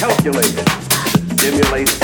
calculated. To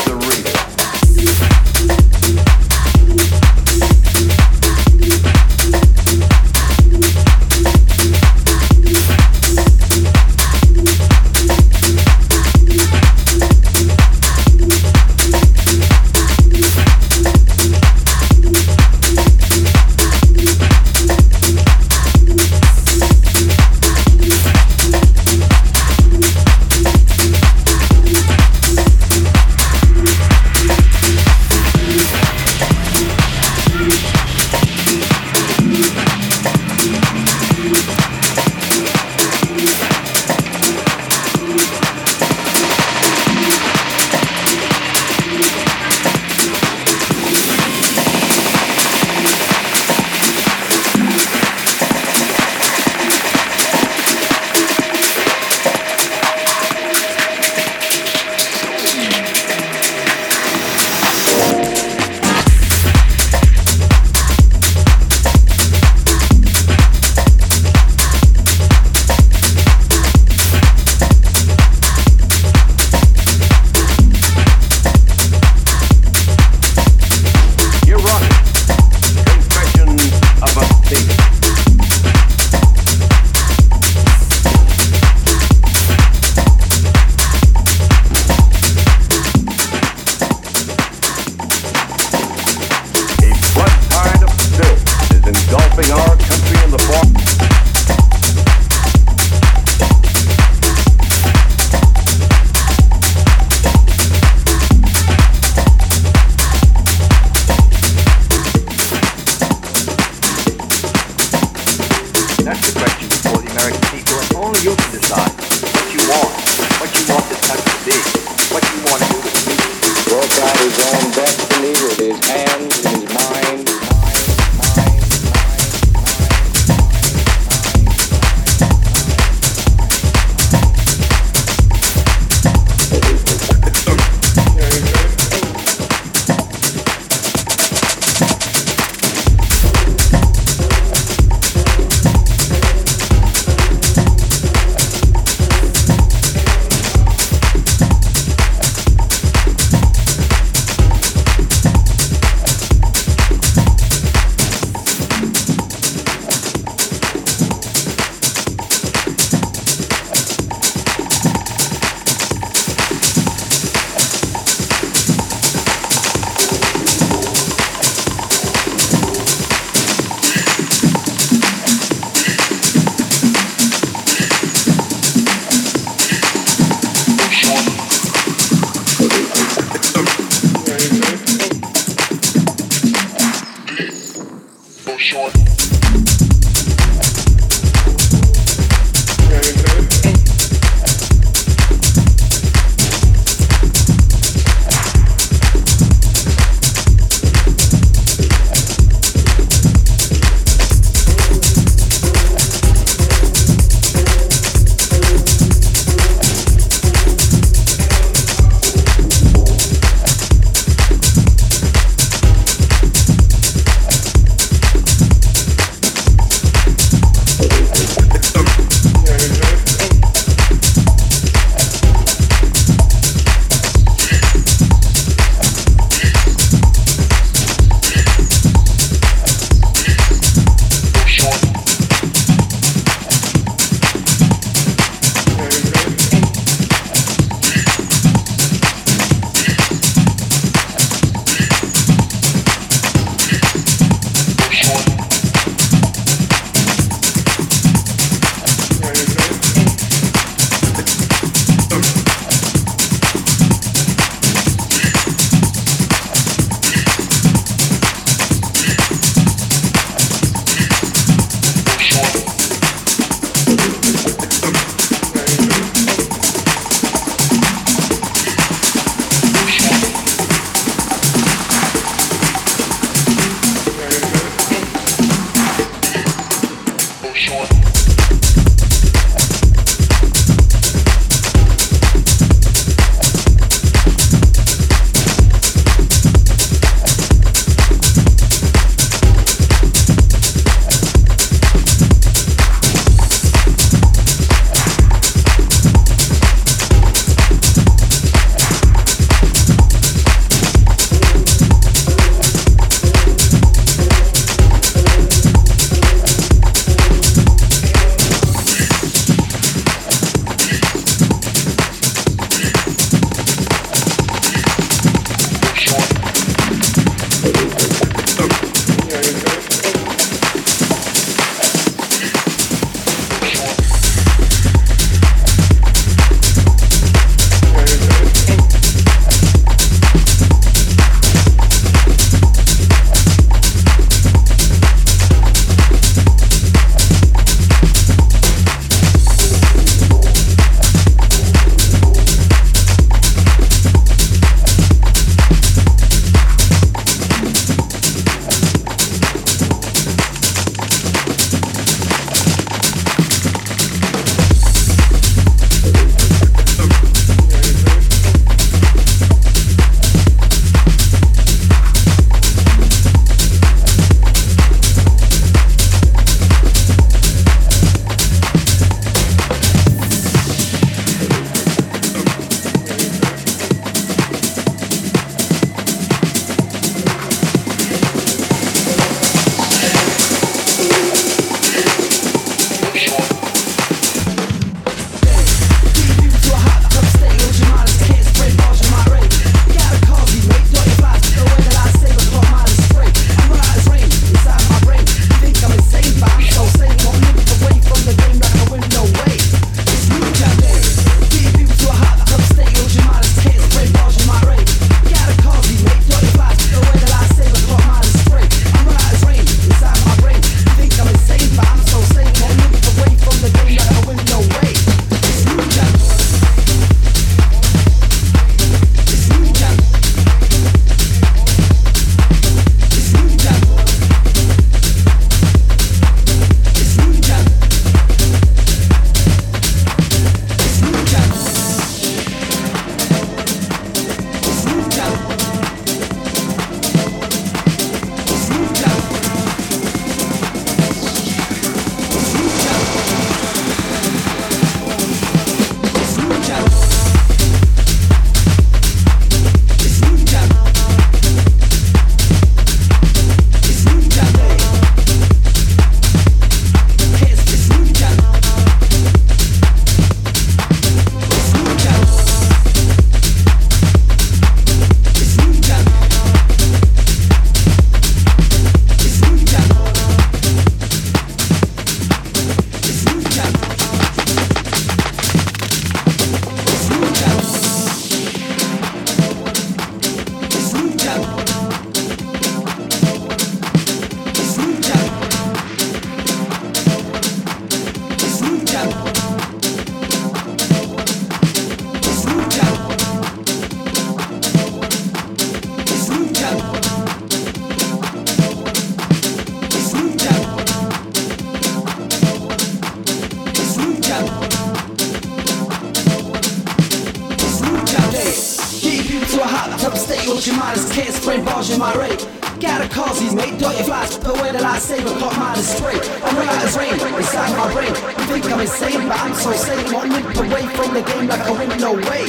flies, but where the lightsaber caught is straight. I'm right as rain, inside my brain. You think I'm insane, but I'm so sane. One whip away from the game like a win, no way.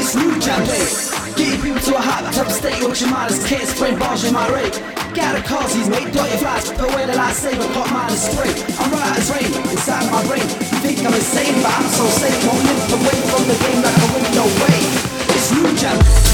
It's new jam day. Keep you to a hot tub state, watch your mind is can't bars in my rate. Gotta cause these mate, dirty flies, but where the lightsaber caught is straight. I'm right as rain, inside my brain. You think I'm insane, but I'm so sane. One whip away from the game like a win, no way. It's new jam.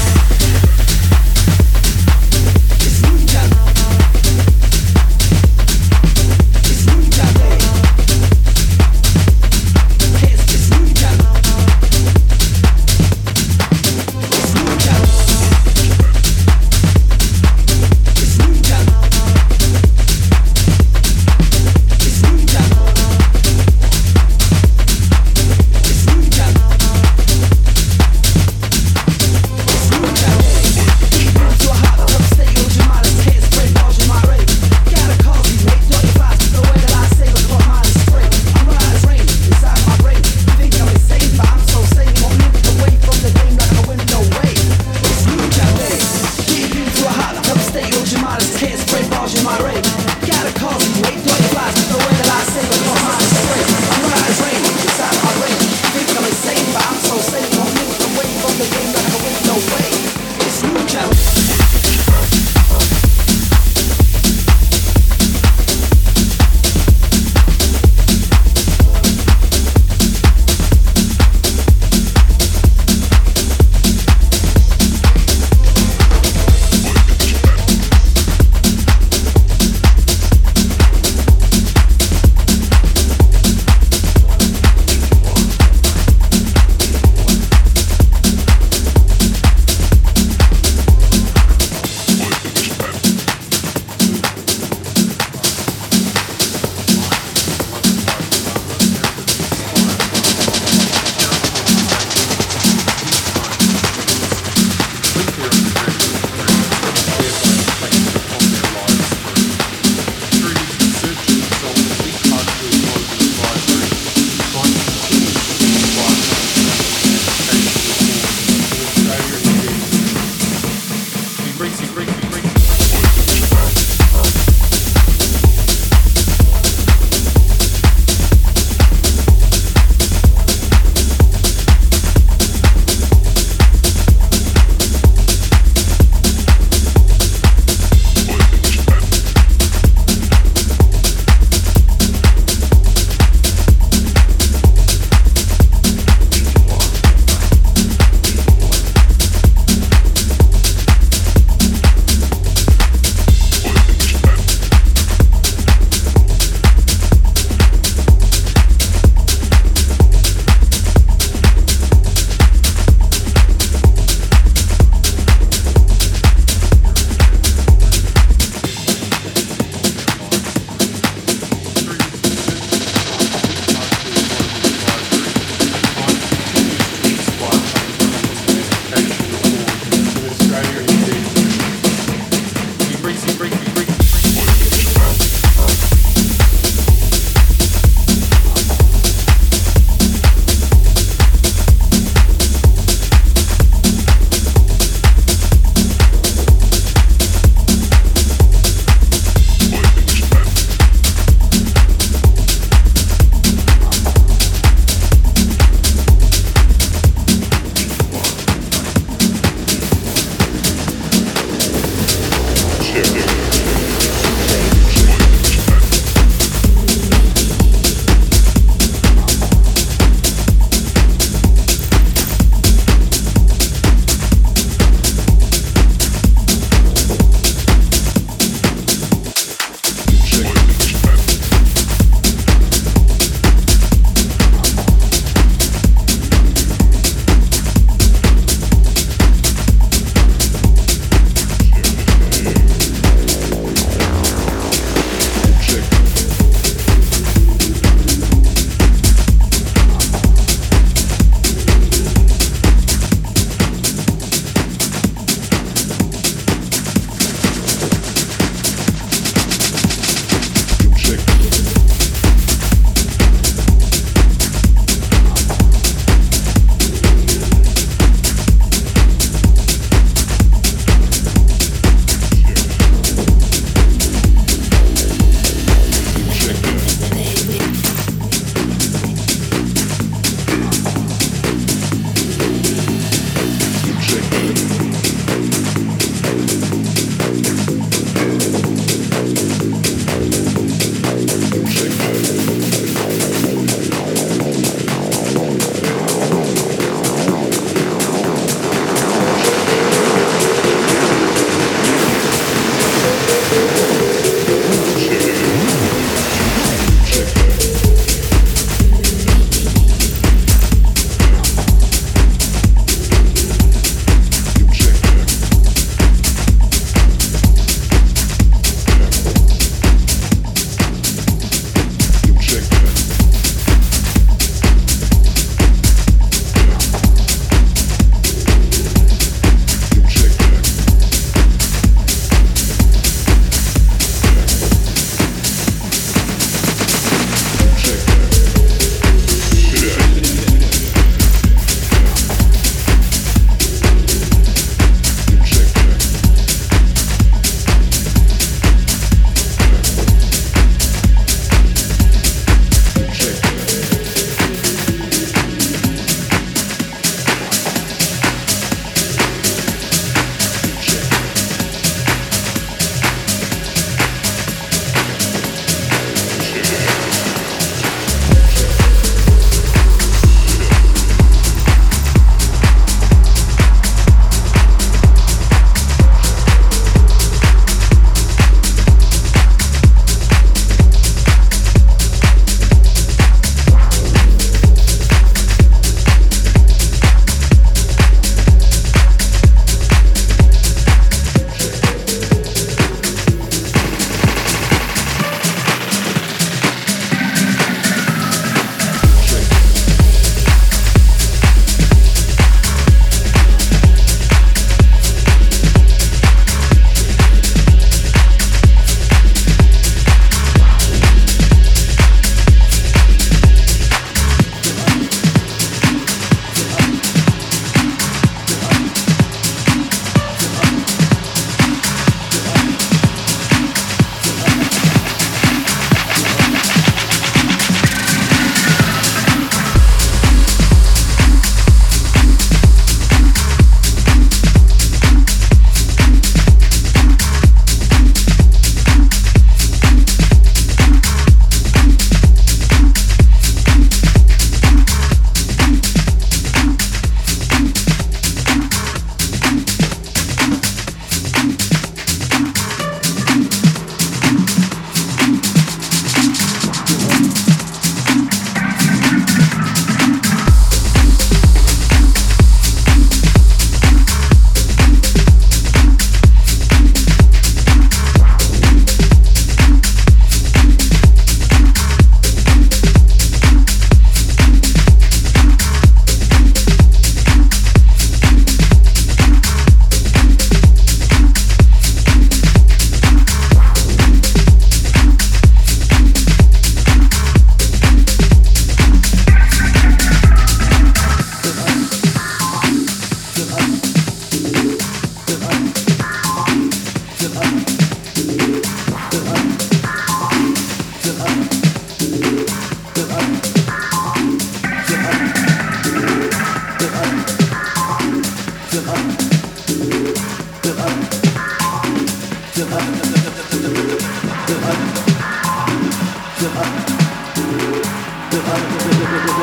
Get up.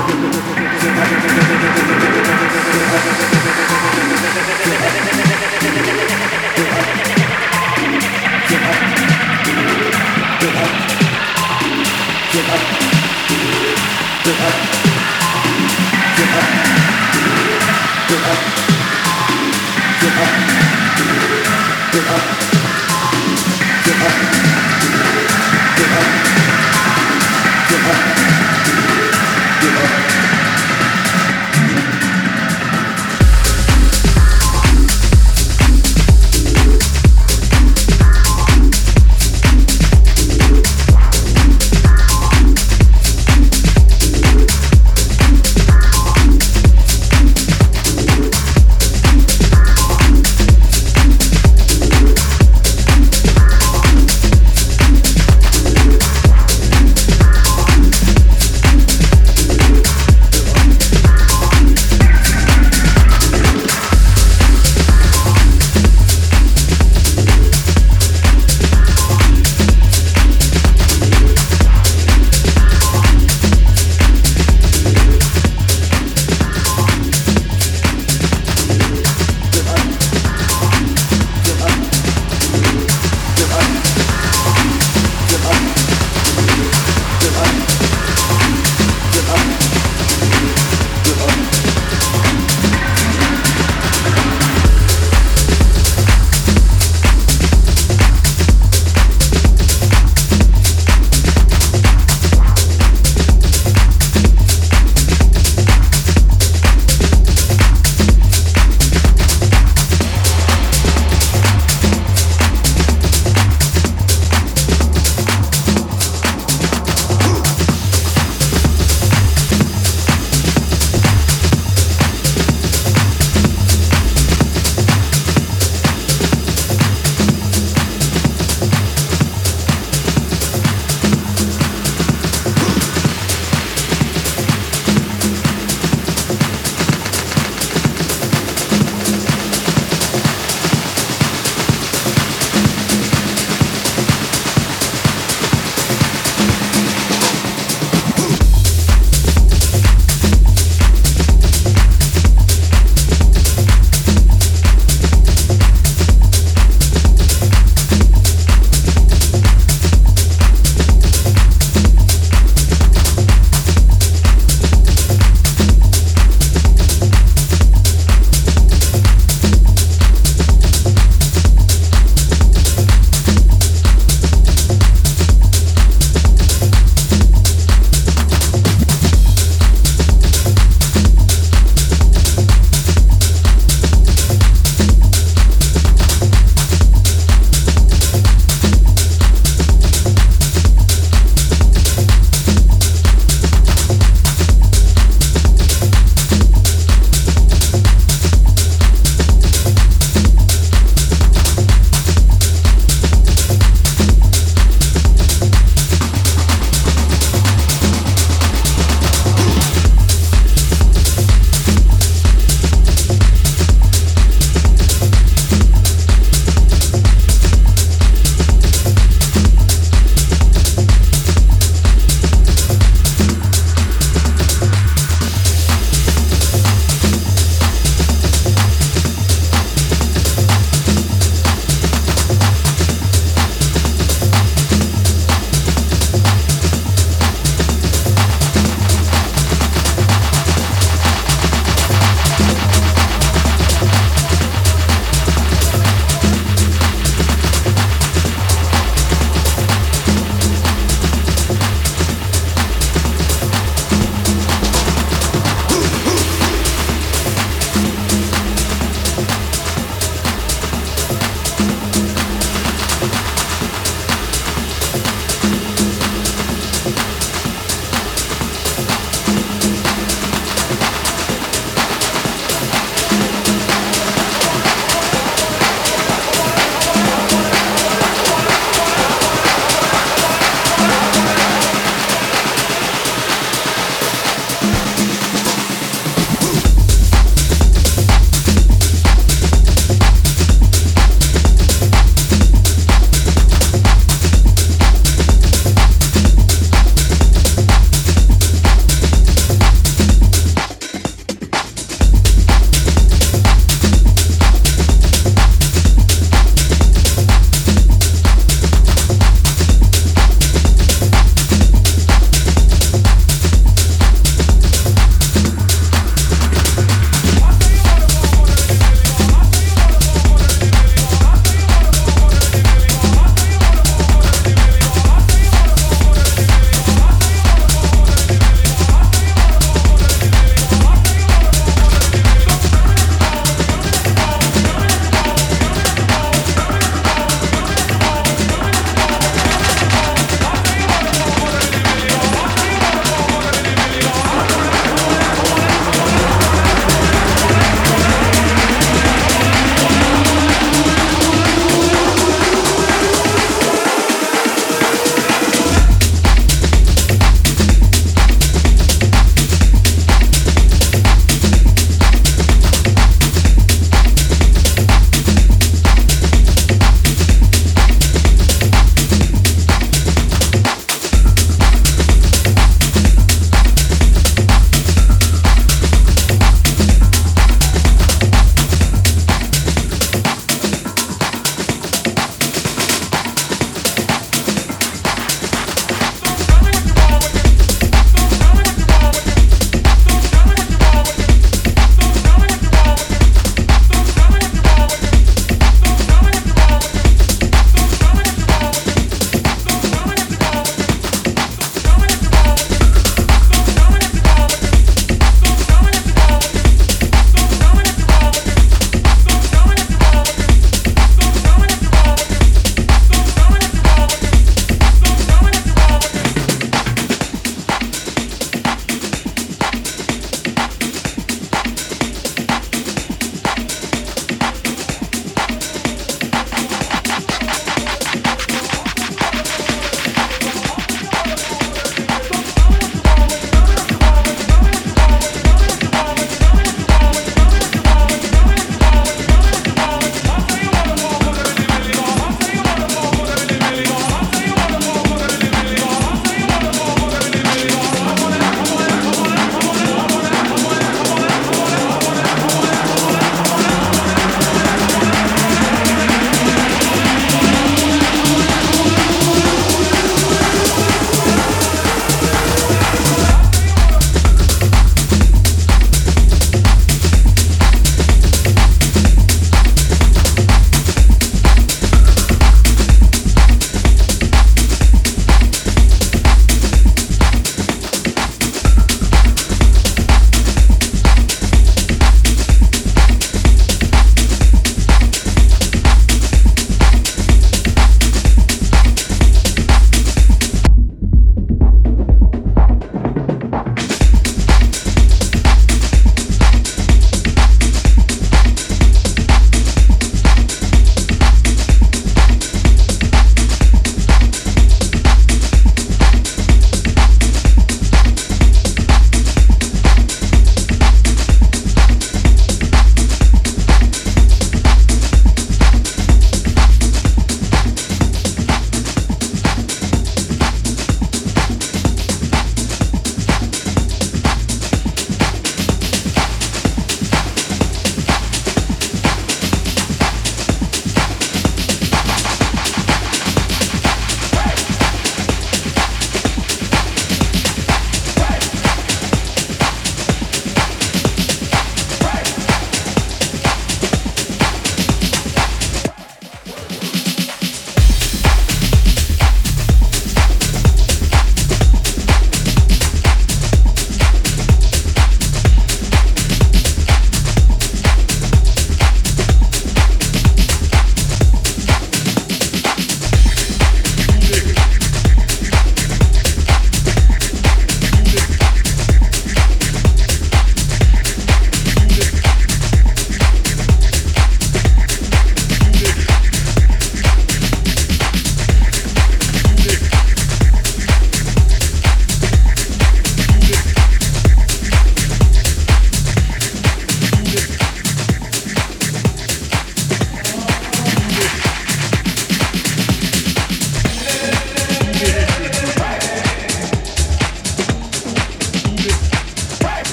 Get up.